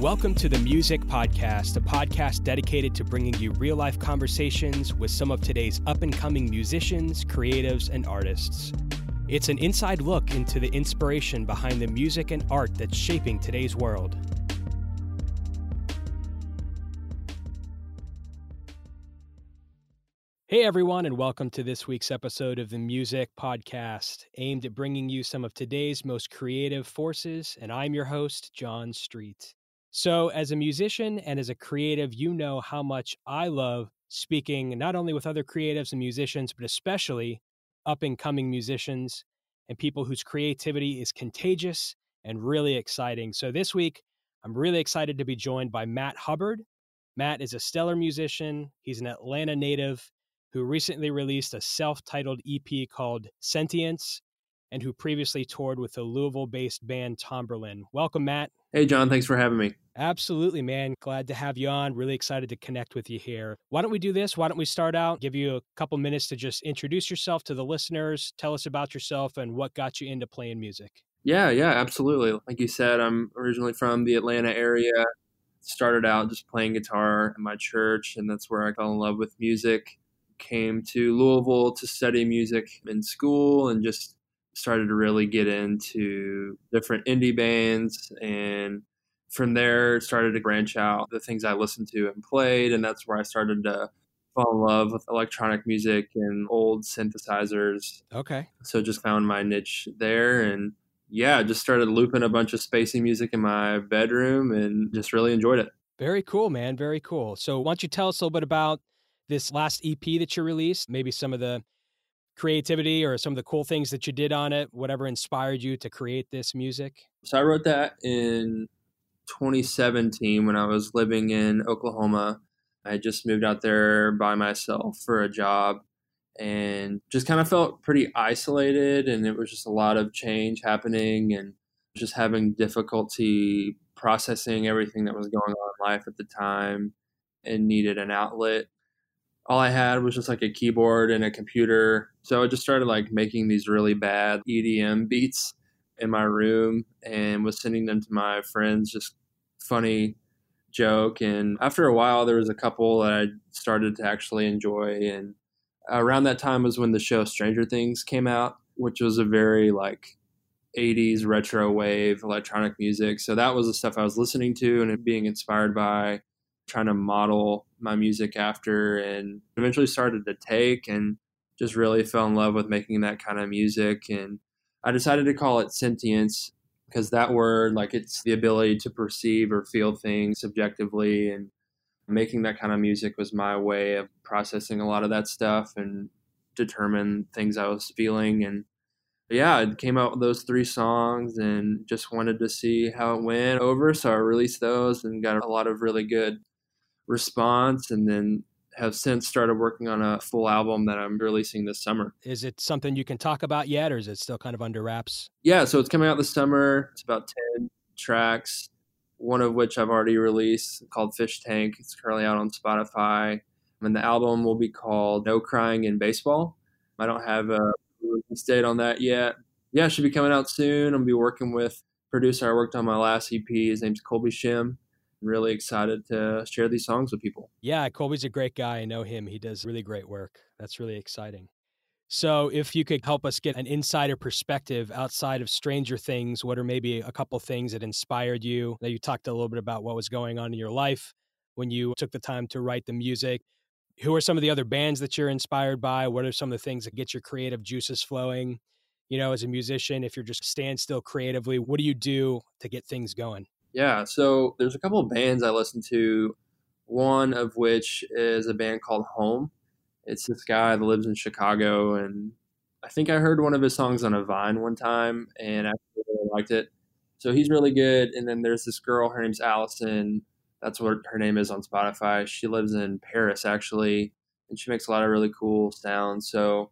Welcome to the Music Podcast, a podcast dedicated to bringing you real life conversations with some of today's up and coming musicians, creatives, and artists. It's an inside look into the inspiration behind the music and art that's shaping today's world. Hey everyone, and welcome to this week's episode of the Music Podcast, aimed at bringing you some of today's most creative forces. And I'm your host, John Street. So, as a musician and as a creative, you know how much I love speaking not only with other creatives and musicians, but especially up and coming musicians and people whose creativity is contagious and really exciting. So, this week, I'm really excited to be joined by Matt Hubbard. Matt is a stellar musician, he's an Atlanta native who recently released a self titled EP called Sentience and who previously toured with the Louisville based band Tomberlin. Welcome, Matt. Hey, John. Thanks for having me. Absolutely, man. Glad to have you on. Really excited to connect with you here. Why don't we do this? Why don't we start out, give you a couple minutes to just introduce yourself to the listeners, tell us about yourself and what got you into playing music? Yeah, yeah, absolutely. Like you said, I'm originally from the Atlanta area. Started out just playing guitar in my church, and that's where I fell in love with music came to Louisville to study music in school and just started to really get into different indie bands and from there started to branch out the things I listened to and played and that's where I started to fall in love with electronic music and old synthesizers. Okay. So just found my niche there and yeah, just started looping a bunch of spacey music in my bedroom and just really enjoyed it. Very cool, man. Very cool. So, why don't you tell us a little bit about this last EP that you released, maybe some of the creativity or some of the cool things that you did on it, whatever inspired you to create this music? So I wrote that in 2017 when I was living in Oklahoma. I just moved out there by myself for a job and just kind of felt pretty isolated and it was just a lot of change happening and just having difficulty processing everything that was going on in life at the time and needed an outlet all I had was just like a keyboard and a computer. So I just started like making these really bad EDM beats in my room and was sending them to my friends, just funny joke. And after a while, there was a couple that I started to actually enjoy. And around that time was when the show Stranger Things came out, which was a very like 80s retro wave electronic music. So that was the stuff I was listening to and being inspired by trying to model my music after and eventually started to take and just really fell in love with making that kind of music and I decided to call it sentience because that word like it's the ability to perceive or feel things subjectively and making that kind of music was my way of processing a lot of that stuff and determine things I was feeling and yeah, it came out with those three songs and just wanted to see how it went over. So I released those and got a lot of really good response and then have since started working on a full album that I'm releasing this summer. Is it something you can talk about yet or is it still kind of under wraps? Yeah, so it's coming out this summer. It's about 10 tracks, one of which I've already released called Fish Tank. It's currently out on Spotify. And the album will be called No Crying in Baseball. I don't have a release date on that yet. Yeah, it should be coming out soon. I'll be working with producer I worked on my last EP. His name's Colby Shim really excited to share these songs with people. Yeah, Colby's a great guy. I know him. He does really great work. That's really exciting. So, if you could help us get an insider perspective outside of Stranger Things, what are maybe a couple things that inspired you? Now, you talked a little bit about what was going on in your life when you took the time to write the music. Who are some of the other bands that you're inspired by? What are some of the things that get your creative juices flowing? You know, as a musician, if you're just stand still creatively, what do you do to get things going? Yeah, so there's a couple of bands I listen to. One of which is a band called Home. It's this guy that lives in Chicago, and I think I heard one of his songs on a Vine one time, and I really liked it. So he's really good. And then there's this girl, her name's Allison. That's what her name is on Spotify. She lives in Paris, actually, and she makes a lot of really cool sounds. So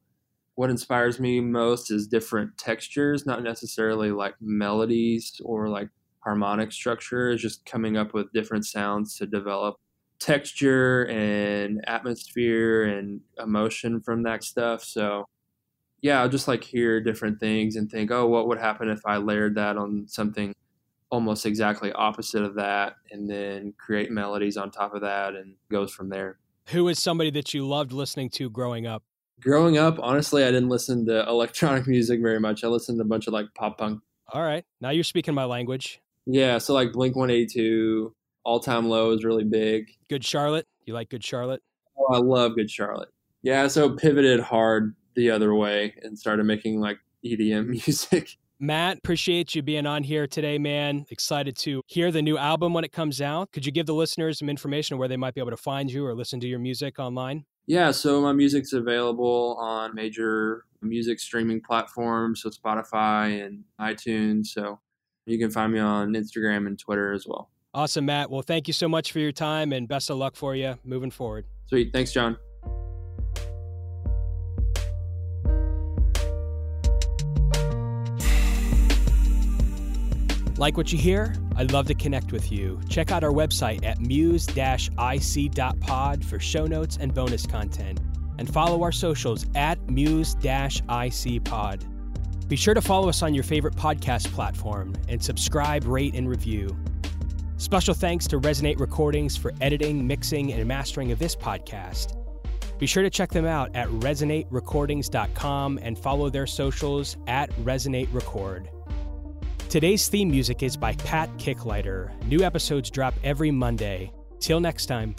what inspires me most is different textures, not necessarily like melodies or like harmonic structure is just coming up with different sounds to develop texture and atmosphere and emotion from that stuff. So yeah, I'll just like hear different things and think, oh, what would happen if I layered that on something almost exactly opposite of that and then create melodies on top of that and goes from there. Who is somebody that you loved listening to growing up? Growing up, honestly, I didn't listen to electronic music very much. I listened to a bunch of like pop punk. All right. Now you're speaking my language. Yeah, so like Blink 182, All Time Low is really big. Good Charlotte. You like Good Charlotte? Oh, I love Good Charlotte. Yeah, so pivoted hard the other way and started making like EDM music. Matt, appreciate you being on here today, man. Excited to hear the new album when it comes out. Could you give the listeners some information where they might be able to find you or listen to your music online? Yeah, so my music's available on major music streaming platforms, so Spotify and iTunes. So you can find me on Instagram and Twitter as well. Awesome, Matt. Well, thank you so much for your time and best of luck for you moving forward. Sweet. Thanks, John. Like what you hear? I'd love to connect with you. Check out our website at muse-ic.pod for show notes and bonus content. And follow our socials at muse-icpod. Be sure to follow us on your favorite podcast platform and subscribe, rate, and review. Special thanks to Resonate Recordings for editing, mixing, and mastering of this podcast. Be sure to check them out at resonaterecordings.com and follow their socials at Resonate Record. Today's theme music is by Pat Kicklighter. New episodes drop every Monday. Till next time.